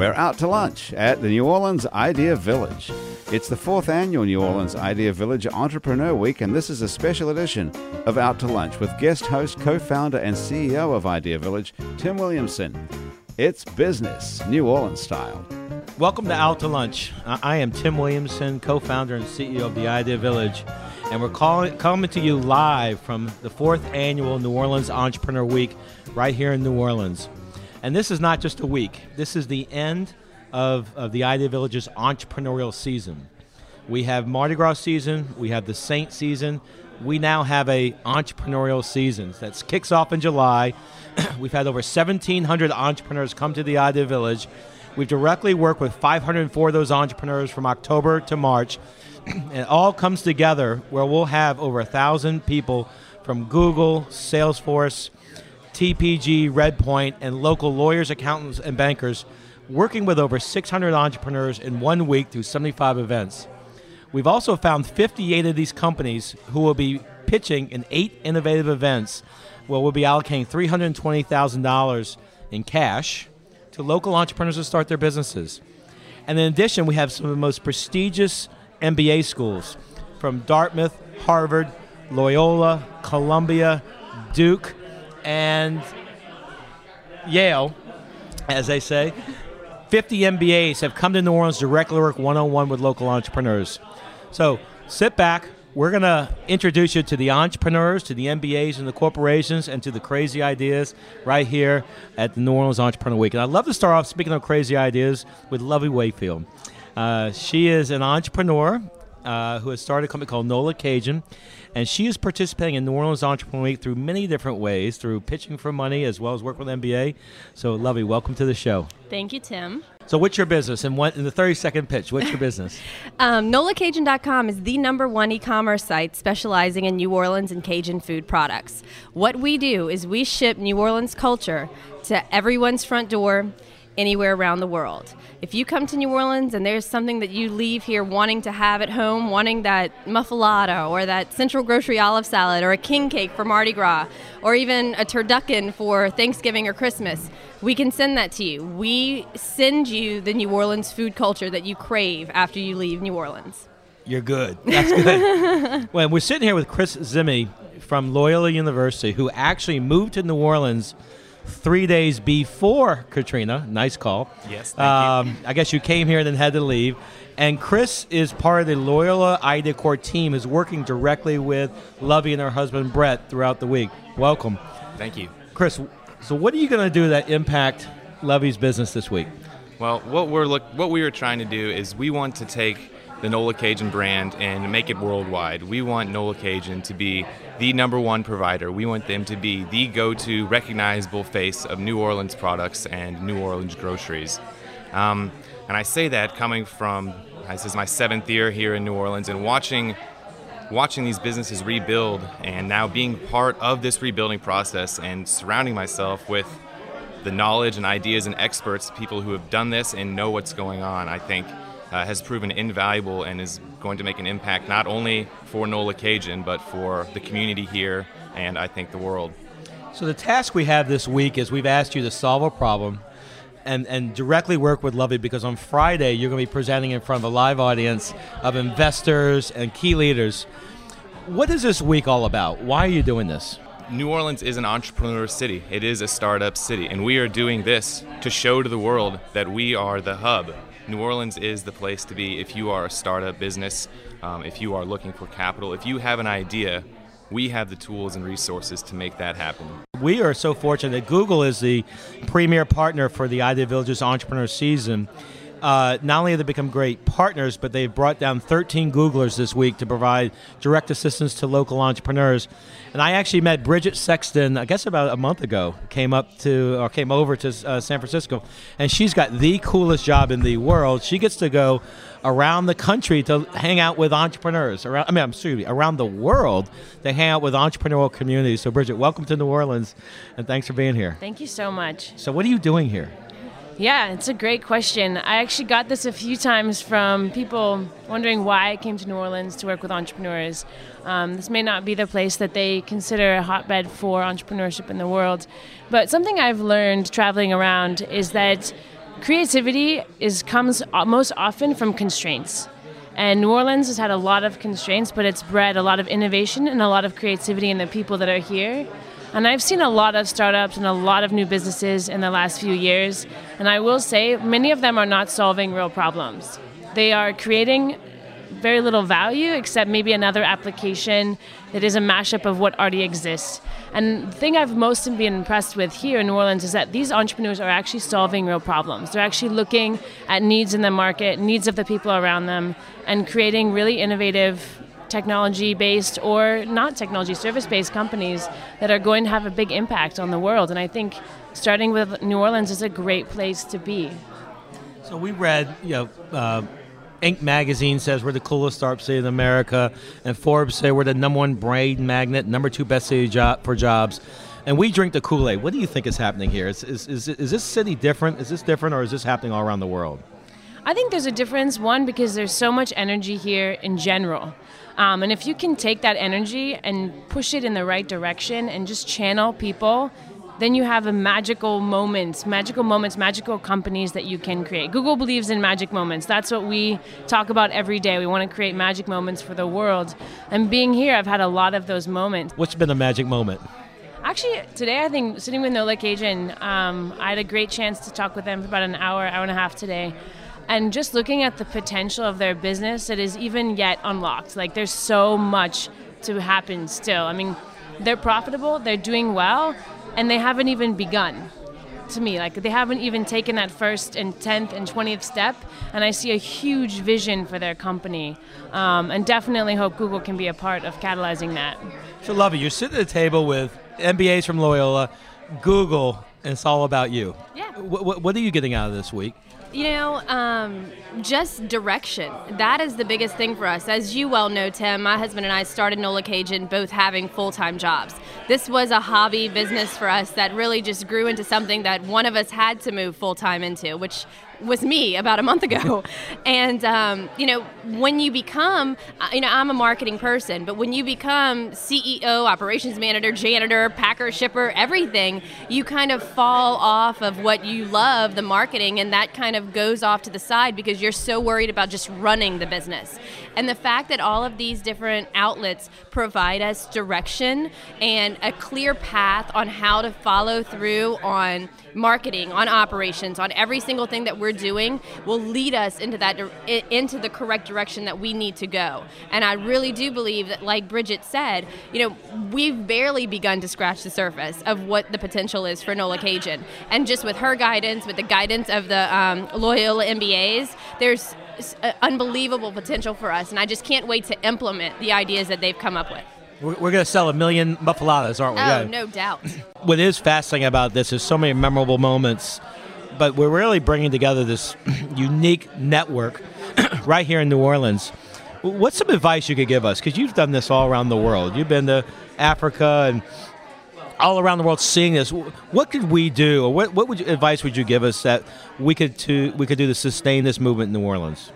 We're out to lunch at the New Orleans Idea Village. It's the fourth annual New Orleans Idea Village Entrepreneur Week, and this is a special edition of Out to Lunch with guest host, co founder, and CEO of Idea Village, Tim Williamson. It's business, New Orleans style. Welcome to Out to Lunch. I am Tim Williamson, co founder and CEO of the Idea Village, and we're calling, coming to you live from the fourth annual New Orleans Entrepreneur Week right here in New Orleans. And this is not just a week, this is the end of, of the Idea Village's entrepreneurial season. We have Mardi Gras season, we have the Saint season, we now have a entrepreneurial season that kicks off in July. We've had over 1,700 entrepreneurs come to the Idea Village. We've directly worked with 504 of those entrepreneurs from October to March. and it all comes together where we'll have over a thousand people from Google, Salesforce, TPG, Redpoint, and local lawyers, accountants, and bankers working with over 600 entrepreneurs in one week through 75 events. We've also found 58 of these companies who will be pitching in eight innovative events where we'll be allocating $320,000 in cash to local entrepreneurs to start their businesses. And in addition, we have some of the most prestigious MBA schools from Dartmouth, Harvard, Loyola, Columbia, Duke, and Yale, as they say. 50 MBAs have come to New Orleans to directly work one on one with local entrepreneurs. So sit back. We're going to introduce you to the entrepreneurs, to the MBAs and the corporations, and to the crazy ideas right here at the New Orleans Entrepreneur Week. And I'd love to start off, speaking of crazy ideas, with Lovey Wayfield. Uh, she is an entrepreneur uh, who has started a company called Nola Cajun, and she is participating in New Orleans Entrepreneur Week through many different ways, through pitching for money as well as work with MBA. So, Lovey, welcome to the show. Thank you, Tim. So, what's your business? And what in the 30 second pitch, what's your business? um, NolaCajun.com is the number one e commerce site specializing in New Orleans and Cajun food products. What we do is we ship New Orleans culture to everyone's front door anywhere around the world. If you come to New Orleans and there's something that you leave here wanting to have at home, wanting that muffaletta or that Central Grocery olive salad or a king cake for Mardi Gras or even a turducken for Thanksgiving or Christmas, we can send that to you. We send you the New Orleans food culture that you crave after you leave New Orleans. You're good. That's good. well, we're sitting here with Chris Zimmy from Loyola University, who actually moved to New Orleans three days before Katrina. Nice call. Yes, thank you. um, I guess you came here and then had to leave. And Chris is part of the Loyola IDEAcorps team, is working directly with Lovey and her husband Brett throughout the week. Welcome. Thank you. Chris, so what are you going to do that impact Lovey's business this week? Well, what we're look, what we are trying to do is we want to take the Nola Cajun brand and make it worldwide. We want Nola Cajun to be the number one provider. We want them to be the go to recognizable face of New Orleans products and New Orleans groceries. Um, and I say that coming from, this is my seventh year here in New Orleans and watching. Watching these businesses rebuild and now being part of this rebuilding process and surrounding myself with the knowledge and ideas and experts, people who have done this and know what's going on, I think uh, has proven invaluable and is going to make an impact not only for Nola Cajun, but for the community here and I think the world. So, the task we have this week is we've asked you to solve a problem and, and directly work with Lovey because on Friday you're going to be presenting in front of a live audience of investors and key leaders. What is this week all about? Why are you doing this? New Orleans is an entrepreneur city. It is a startup city. And we are doing this to show to the world that we are the hub New Orleans is the place to be if you are a startup business, um, if you are looking for capital, if you have an idea. We have the tools and resources to make that happen. We are so fortunate that Google is the premier partner for the Idea Villages Entrepreneur Season uh, not only have they become great partners, but they've brought down 13 Googlers this week to provide direct assistance to local entrepreneurs. And I actually met Bridget Sexton, I guess about a month ago, came up to or came over to uh, San Francisco, and she's got the coolest job in the world. She gets to go around the country to hang out with entrepreneurs. Around, I mean, I'm sorry, around the world to hang out with entrepreneurial communities. So, Bridget, welcome to New Orleans, and thanks for being here. Thank you so much. So, what are you doing here? Yeah, it's a great question. I actually got this a few times from people wondering why I came to New Orleans to work with entrepreneurs. Um, this may not be the place that they consider a hotbed for entrepreneurship in the world, but something I've learned traveling around is that creativity is comes most often from constraints. And New Orleans has had a lot of constraints, but it's bred a lot of innovation and a lot of creativity in the people that are here. And I've seen a lot of startups and a lot of new businesses in the last few years. And I will say, many of them are not solving real problems. They are creating very little value except maybe another application that is a mashup of what already exists. And the thing I've most been impressed with here in New Orleans is that these entrepreneurs are actually solving real problems. They're actually looking at needs in the market, needs of the people around them, and creating really innovative technology based or not technology service based companies that are going to have a big impact on the world. And I think starting with New Orleans is a great place to be. So we read, you know, uh, Inc. magazine says we're the coolest startup city in America, and Forbes say we're the number one brain magnet, number two best city job for jobs. And we drink the Kool Aid. What do you think is happening here? Is, is, is, is this city different? Is this different, or is this happening all around the world? I think there's a difference, one, because there's so much energy here in general. Um, and if you can take that energy and push it in the right direction and just channel people then you have a magical moments, magical moments, magical companies that you can create. Google believes in magic moments. That's what we talk about every day. We want to create magic moments for the world. And being here, I've had a lot of those moments. What's been a magic moment? Actually, today I think sitting with Nola Cajun, um, I had a great chance to talk with them for about an hour, hour and a half today. And just looking at the potential of their business, it is even yet unlocked. Like there's so much to happen still. I mean, they're profitable, they're doing well, and they haven't even begun. To me like they haven't even taken that first and 10th and 20th step and i see a huge vision for their company. Um, and definitely hope google can be a part of catalyzing that. So love it you're sitting at the table with mbas from loyola. Google and it's all about you. Yeah. What, what are you getting out of this week you know, um, just direction. That is the biggest thing for us. As you well know, Tim, my husband and I started Nola Cajun both having full time jobs. This was a hobby business for us that really just grew into something that one of us had to move full time into, which was me about a month ago. And, um, you know, when you become, uh, you know, I'm a marketing person, but when you become CEO, operations manager, janitor, packer, shipper, everything, you kind of fall off of what you love, the marketing, and that kind of goes off to the side because you're so worried about just running the business. And the fact that all of these different outlets provide us direction and a clear path on how to follow through on marketing, on operations, on every single thing that we're doing will lead us into that into the correct direction that we need to go. And I really do believe that like Bridget said, you know, we've barely begun to scratch the surface of what the potential is for Nola Cajun. And just with her guidance, with the guidance of the um, Loyola MBAs, there's unbelievable potential for us. And I just can't wait to implement the ideas that they've come up with. We're, we're going to sell a million muffulettas, aren't we? Oh, yeah. no doubt. what is fascinating about this is so many memorable moments, but we're really bringing together this unique network right here in New Orleans. What's some advice you could give us? Because you've done this all around the world. You've been to Africa and all around the world seeing this. What could we do, or what, what would you, advice would you give us that we could to we could do to sustain this movement in New Orleans?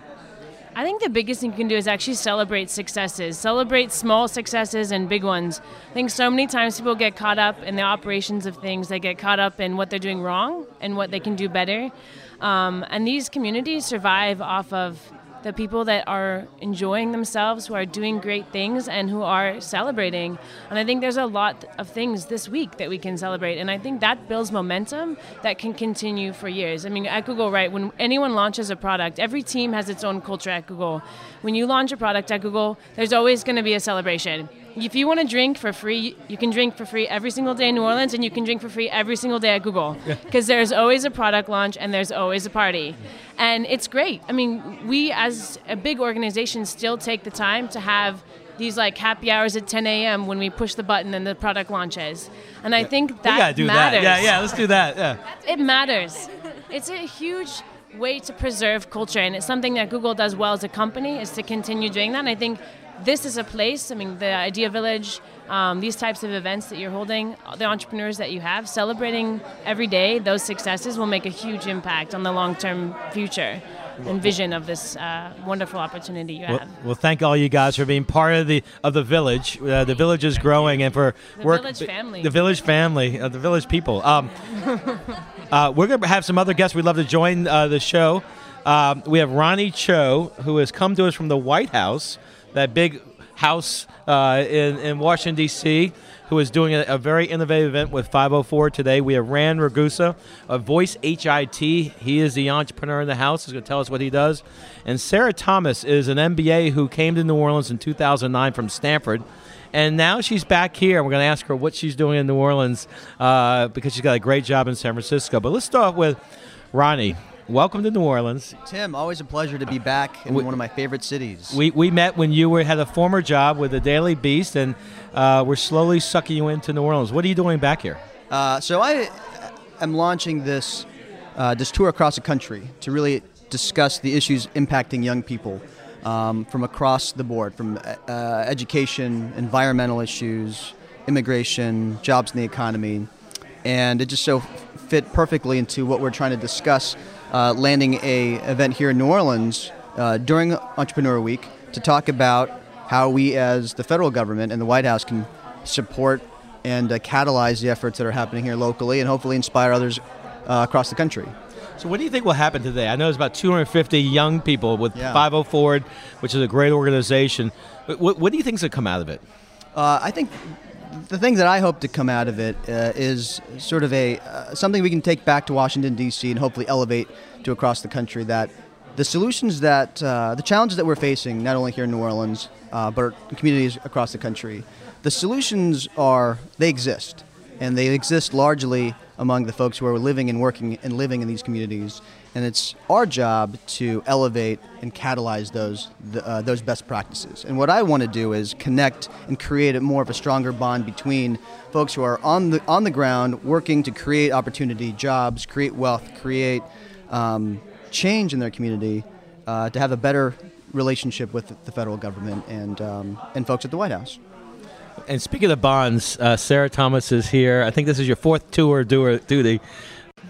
I think the biggest thing you can do is actually celebrate successes. Celebrate small successes and big ones. I think so many times people get caught up in the operations of things. They get caught up in what they're doing wrong and what they can do better. Um, and these communities survive off of the people that are enjoying themselves, who are doing great things, and who are celebrating. And I think there's a lot of things this week that we can celebrate. And I think that builds momentum that can continue for years. I mean, at Google, right, when anyone launches a product, every team has its own culture at Google. When you launch a product at Google, there's always going to be a celebration if you want to drink for free, you can drink for free every single day in New Orleans, and you can drink for free every single day at Google. Because yeah. there's always a product launch and there's always a party. And it's great. I mean, we as a big organization still take the time to have these like happy hours at 10 a.m. when we push the button and the product launches. And I think that do matters. That. Yeah, yeah, let's do that. Yeah. It matters. It's a huge way to preserve culture, and it's something that Google does well as a company is to continue doing that. And I think this is a place, I mean, the Idea Village, um, these types of events that you're holding, the entrepreneurs that you have, celebrating every day those successes will make a huge impact on the long term future and vision of this uh, wonderful opportunity you well, have. Well, thank all you guys for being part of the of the village. Uh, the village is growing, and for the work, village family, the village family, uh, the village people. Um, Uh, we're going to have some other guests we'd love to join uh, the show. Um, we have Ronnie Cho, who has come to us from the White House, that big house uh, in, in Washington, D.C., who is doing a, a, very innovative event with 504 today. We have Rand Ragusa of Voice HIT. He is the entrepreneur in the house. He's going to tell us what he does. And Sarah Thomas is an MBA who came to New Orleans in 2009 from Stanford. And now she's back here. We're going to ask her what she's doing in New Orleans uh, because she's got a great job in San Francisco. But let's start with Ronnie. Welcome to New Orleans. Tim, always a pleasure to be back in we, one of my favorite cities. We, we met when you were had a former job with the Daily Beast, and uh, we're slowly sucking you into New Orleans. What are you doing back here? Uh, so I am launching this uh, this tour across the country to really discuss the issues impacting young people um, from across the board, from uh, education, environmental issues, immigration, jobs in the economy, and it just so fit perfectly into what we're trying to discuss uh, landing a event here in New Orleans uh, during Entrepreneur Week to talk about how we, as the federal government and the White House, can support and uh, catalyze the efforts that are happening here locally, and hopefully inspire others uh, across the country. So, what do you think will happen today? I know there's about 250 young people with yeah. 504ward, which is a great organization. What, what do you think is going to come out of it? Uh, I think the thing that I hope to come out of it uh, is sort of a uh, something we can take back to Washington D.C. and hopefully elevate to across the country. That the solutions that uh, the challenges that we're facing, not only here in New Orleans, uh, but communities across the country, the solutions are they exist, and they exist largely among the folks who are living and working and living in these communities and it's our job to elevate and catalyze those uh, those best practices. And what I want to do is connect and create a more of a stronger bond between folks who are on the on the ground working to create opportunity, jobs, create wealth, create um, change in their community, uh, to have a better relationship with the federal government and um, and folks at the White House. And speaking of bonds, uh, Sarah Thomas is here. I think this is your fourth tour duty.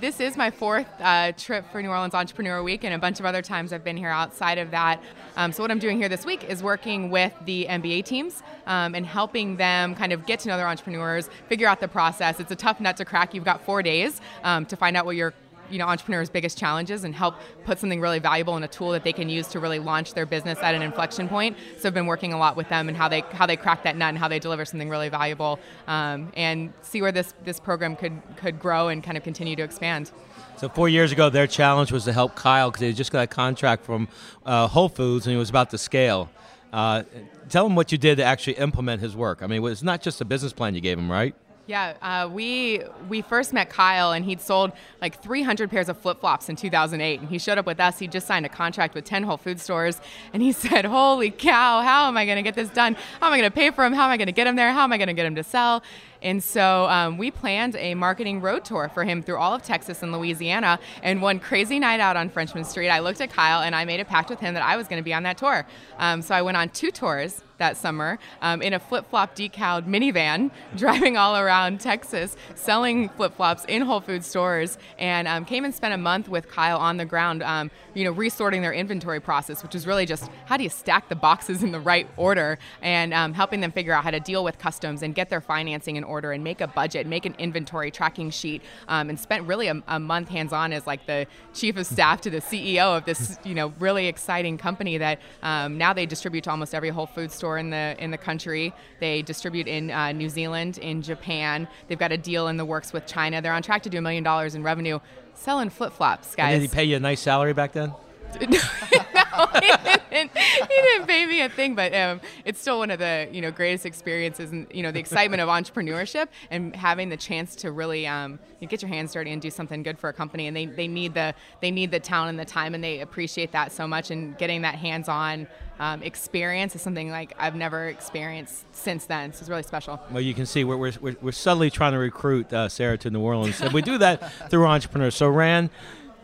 This is my fourth uh, trip for New Orleans Entrepreneur Week, and a bunch of other times I've been here outside of that. Um, so, what I'm doing here this week is working with the MBA teams um, and helping them kind of get to know their entrepreneurs, figure out the process. It's a tough nut to crack. You've got four days um, to find out what your you know entrepreneurs' biggest challenges and help put something really valuable in a tool that they can use to really launch their business at an inflection point. So I've been working a lot with them and how they how they crack that nut and how they deliver something really valuable um, and see where this this program could could grow and kind of continue to expand. So four years ago, their challenge was to help Kyle because they just got a contract from uh, Whole Foods and he was about to scale. Uh, tell him what you did to actually implement his work. I mean, it's not just a business plan you gave him, right? Yeah, uh, we we first met Kyle, and he'd sold like 300 pairs of flip flops in 2008. And he showed up with us. He just signed a contract with 10 Whole Food stores, and he said, "Holy cow! How am I going to get this done? How am I going to pay for them? How am I going to get them there? How am I going to get them to sell?" And so um, we planned a marketing road tour for him through all of Texas and Louisiana. And one crazy night out on Frenchmen Street, I looked at Kyle and I made a pact with him that I was going to be on that tour. Um, so I went on two tours that summer um, in a flip flop decaled minivan, driving all around Texas, selling flip flops in Whole Food stores, and um, came and spent a month with Kyle on the ground, um, you know, resorting their inventory process, which is really just how do you stack the boxes in the right order, and um, helping them figure out how to deal with customs and get their financing in order and make a budget, make an inventory tracking sheet, um, and spent really a, a month hands on as like the chief of staff to the CEO of this, you know, really exciting company that um, now they distribute to almost every Whole Food store store in the in the country. They distribute in uh, New Zealand, in Japan. They've got a deal in the works with China. They're on track to do a million dollars in revenue selling flip flops, guys. And did he pay you a nice salary back then? no, he didn't, he didn't pay me a thing, but um, it's still one of the you know greatest experiences, and you know the excitement of entrepreneurship and having the chance to really um, you get your hands dirty and do something good for a company. And they, they need the they need the talent and the time, and they appreciate that so much. And getting that hands-on um, experience is something like I've never experienced since then. So it's really special. Well, you can see we're, we're, we're subtly trying to recruit uh, Sarah to New Orleans, and we do that through entrepreneurs. So, Rand,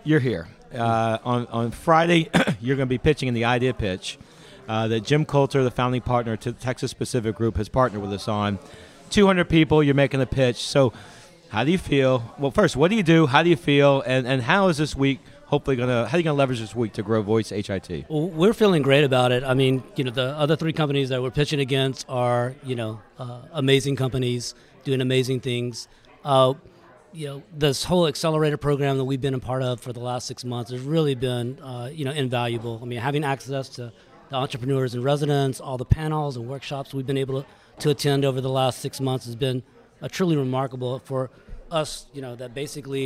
you're here. Uh, on, on Friday, you're going to be pitching in the idea pitch uh, that Jim Coulter, the founding partner to Texas Pacific Group, has partnered with us on. 200 people, you're making the pitch. So, how do you feel? Well, first, what do you do? How do you feel? And, and how is this week hopefully going to, how are you going to leverage this week to grow Voice HIT? Well, we're feeling great about it. I mean, you know, the other three companies that we're pitching against are, you know, uh, amazing companies doing amazing things. You know, this whole accelerator program that we've been a part of for the last six months has really been, uh, you know, invaluable. I mean, having access to the entrepreneurs and residents, all the panels and workshops we've been able to, to attend over the last six months has been uh, truly remarkable for us, you know, that basically,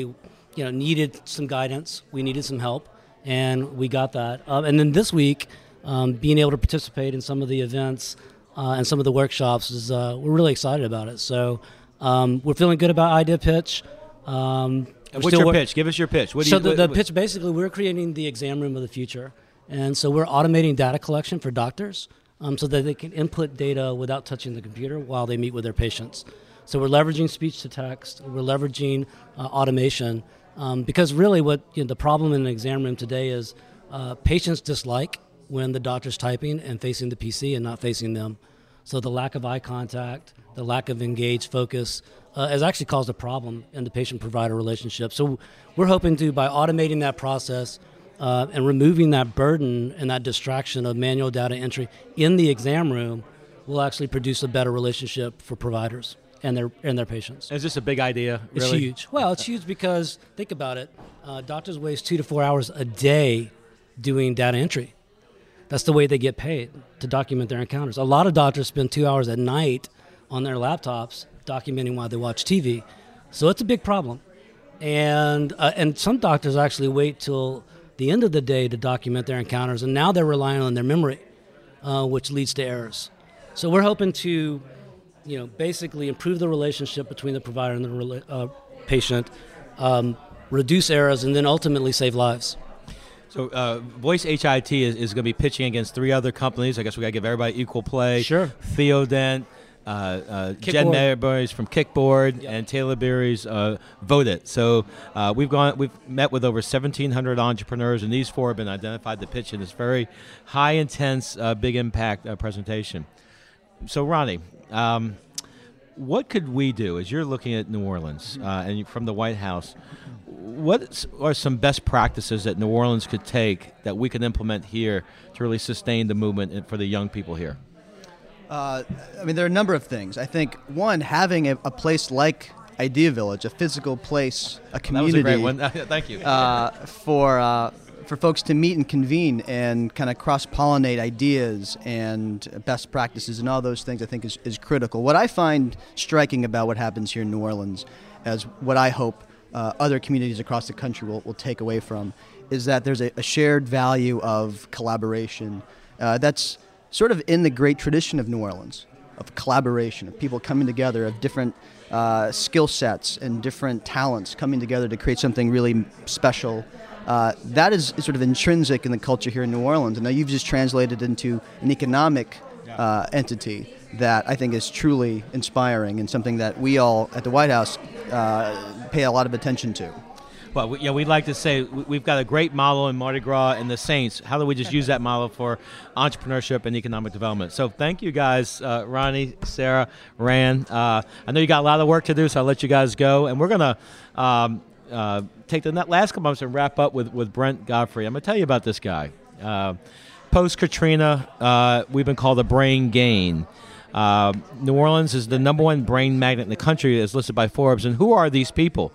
you know, needed some guidance, we needed some help, and we got that. Um, and then this week, um, being able to participate in some of the events uh, and some of the workshops is, uh, we're really excited about it. So um, we're feeling good about Idea Pitch. Um, What's your wor- pitch? Give us your pitch. What do so you, the, what- the what- pitch basically we're creating the exam room of the future and so we're automating data collection for doctors um, so that they can input data without touching the computer while they meet with their patients so we're leveraging speech to text we're leveraging uh, automation um, because really what you know, the problem in an exam room today is uh, patients dislike when the doctor's typing and facing the pc and not facing them so the lack of eye contact, the lack of engaged focus, uh, has actually caused a problem in the patient-provider relationship. So we're hoping to, by automating that process uh, and removing that burden and that distraction of manual data entry in the exam room, we'll actually produce a better relationship for providers and their and their patients. is this a big idea? It's huge. Well, it's huge because think about it. Uh, doctors waste two to four hours a day doing data entry. That's the way they get paid to document their encounters. A lot of doctors spend two hours at night on their laptops documenting while they watch TV. So it's a big problem. And, uh, and some doctors actually wait till the end of the day to document their encounters, and now they're relying on their memory, uh, which leads to errors. So we're hoping to you know, basically improve the relationship between the provider and the uh, patient, um, reduce errors, and then ultimately save lives. So, uh, Voice HIT is, is going to be pitching against three other companies. I guess we got to give everybody equal play. Sure. Theodent, uh, uh. Medbery's from Kickboard, and Taylor Berry's uh, Vote It. So, uh, we've gone, we've met with over 1,700 entrepreneurs, and these four have been identified to pitch in this very high intense, uh, big impact uh, presentation. So, Ronnie, um, what could we do as you're looking at New Orleans uh, and from the White House? What are some best practices that New Orleans could take that we could implement here to really sustain the movement for the young people here? Uh, I mean, there are a number of things. I think one, having a, a place like Idea Village, a physical place, a community. That was a great one. Thank you. uh, for uh, for folks to meet and convene and kind of cross pollinate ideas and best practices and all those things, I think is, is critical. What I find striking about what happens here in New Orleans, as what I hope uh, other communities across the country will, will take away from, is that there's a, a shared value of collaboration uh, that's sort of in the great tradition of New Orleans of collaboration, of people coming together, of different uh, skill sets and different talents coming together to create something really special. Uh, that is, sort of intrinsic in the culture here in New Orleans. And now you've just translated into an economic uh, entity that I think is truly inspiring and something that we all at the White House uh, pay a lot of attention to. Well, we, yeah, we'd like to say we- we've got a great model in Mardi Gras and the Saints. How do we just use that model for entrepreneurship and economic development? So, thank you guys, uh, Ronnie, Sarah, Rand. Uh, I know you got a lot of work to do, so I'll let you guys go. And we're gonna um, uh, take the last couple months and wrap up with with Brent Godfrey. I'm gonna tell you about this guy. Uh, Post Katrina, uh, we've been called a brain gain. Uh, New Orleans is the number one brain magnet in the country, as listed by Forbes. And who are these people?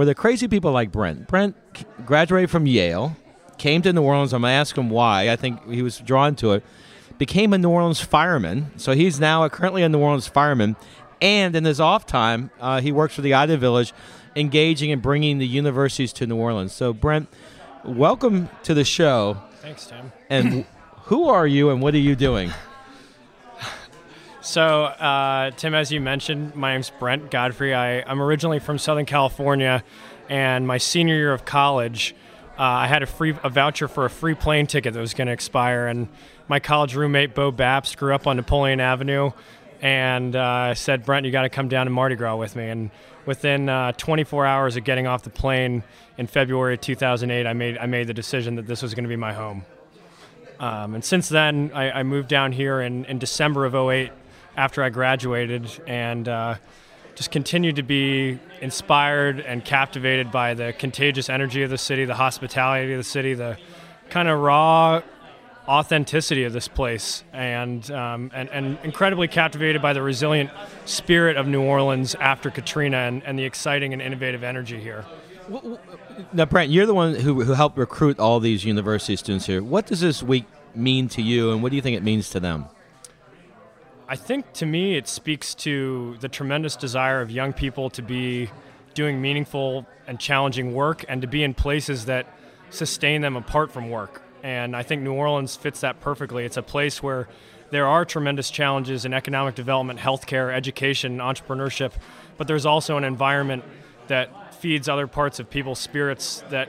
Were the crazy people like Brent. Brent graduated from Yale, came to New Orleans. I'm going to ask him why. I think he was drawn to it. Became a New Orleans fireman. So he's now a, currently a New Orleans fireman. And in his off time, uh, he works for the Idea Village, engaging and bringing the universities to New Orleans. So, Brent, welcome to the show. Thanks, Tim. And who are you and what are you doing? So, uh, Tim, as you mentioned, my name's Brent Godfrey. I, I'm originally from Southern California, and my senior year of college, uh, I had a free a voucher for a free plane ticket that was going to expire, and my college roommate Bo Baps grew up on Napoleon Avenue, and uh, said, "Brent, you got to come down to Mardi Gras with me." And within uh, 24 hours of getting off the plane in February 2008, I made I made the decision that this was going to be my home. Um, and since then, I, I moved down here in, in December of 08 after I graduated and uh, just continued to be inspired and captivated by the contagious energy of the city, the hospitality of the city, the kind of raw authenticity of this place and, um, and, and incredibly captivated by the resilient spirit of New Orleans after Katrina and, and the exciting and innovative energy here. Now, Brent, you're the one who, who helped recruit all these university students here. What does this week mean to you, and what do you think it means to them? I think to me it speaks to the tremendous desire of young people to be doing meaningful and challenging work and to be in places that sustain them apart from work. And I think New Orleans fits that perfectly. It's a place where there are tremendous challenges in economic development, healthcare, education, entrepreneurship, but there's also an environment that feeds other parts of people's spirits that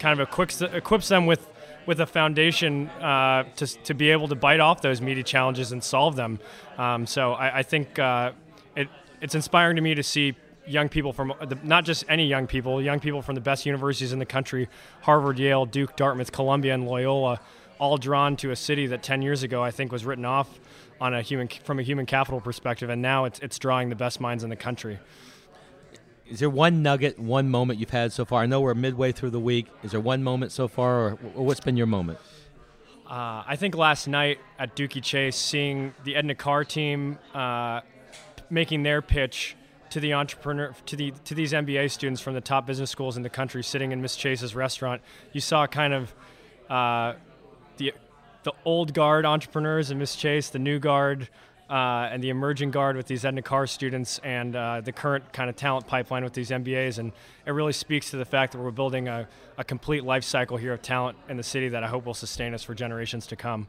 kind of equips, equips them with with a foundation uh, to, to be able to bite off those meaty challenges and solve them. Um, so I, I think uh, it, it's inspiring to me to see young people from the, not just any young people, young people from the best universities in the country Harvard, Yale, Duke, Dartmouth, Columbia, and Loyola all drawn to a city that 10 years ago I think was written off on a human from a human capital perspective, and now it's, it's drawing the best minds in the country. Is there one nugget, one moment you've had so far? I know we're midway through the week. Is there one moment so far, or, what's been your moment? Uh, I think last night at Dooky Chase, seeing the Edna Karr team uh, making their pitch to the entrepreneur to the to these MBA students from the top business schools in the country, sitting in Miss Chase's restaurant, you saw kind of uh, the the old guard entrepreneurs in Miss Chase, the new guard uh, and the emerging guard with these Edna Karr students and uh, the current kind of talent pipeline with these MBAs. And it really speaks to the fact that we're building a, a complete life cycle here of talent in the city that I hope will sustain us for generations to come.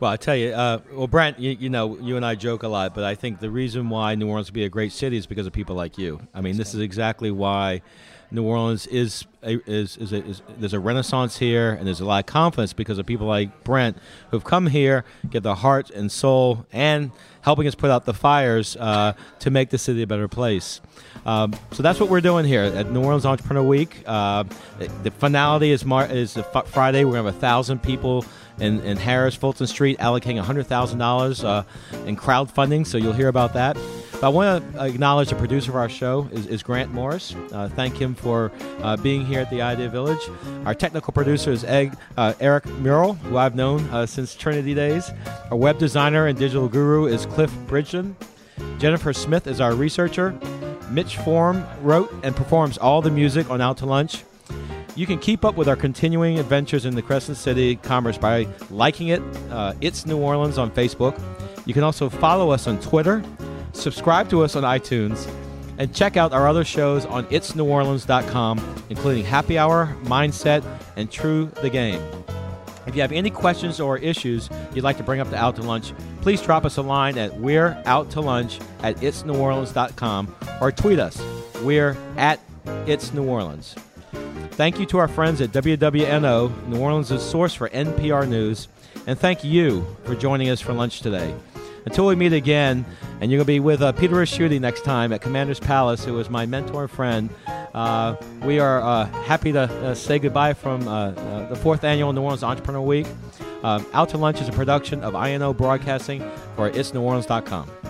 Well, I tell you, uh, well, Brent, you, you, know, you and I joke a lot, but I think the reason why New Orleans will be a great city is because of people like you. I mean, this is exactly why New Orleans is a, is, is, a, is, there's a renaissance here, and there's a lot of confidence because of people like Brent who've come here, give their heart and soul, and helping us put out the fires uh, to make the city a better place. Um, so that's what we're doing here at New Orleans Entrepreneur Week. Uh, the finality is Mar- is Friday. We're gonna have a thousand people in, in Harrah's Fulton Street allocating $100,000 uh, in crowdfunding, so you'll hear about that. But I want to acknowledge the producer of our show is, is Grant Morris. Uh, thank him for uh, being here at the Idea Village. Our technical producer is Egg, uh, Eric Murrell, who I've known uh, since Trinity days. Our web designer and digital guru is Cliff Bridgeton. Jennifer Smith is our researcher. Mitch Form wrote and performs all the music on Out to Lunch. You can keep up with our continuing adventures in the Crescent City commerce by liking it. Uh, it's New Orleans on Facebook. You can also follow us on Twitter, subscribe to us on iTunes, and check out our other shows on itsneworleans.com, including Happy Hour, Mindset, and True the Game. If you have any questions or issues you'd like to bring up to Out to Lunch, please drop us a line at we're out to lunch at itsneworleans.com or tweet us. We're at It's New Orleans. Thank you to our friends at WWNO, New Orleans' source for NPR News, and thank you for joining us for lunch today. Until we meet again, and you're going to be with uh, Peter Ricchiuti next time at Commander's Palace, who is my mentor and friend. Uh, we are uh, happy to uh, say goodbye from uh, uh, the fourth annual New Orleans Entrepreneur Week. Out to Lunch is a production of INO Broadcasting for itsneworleans.com.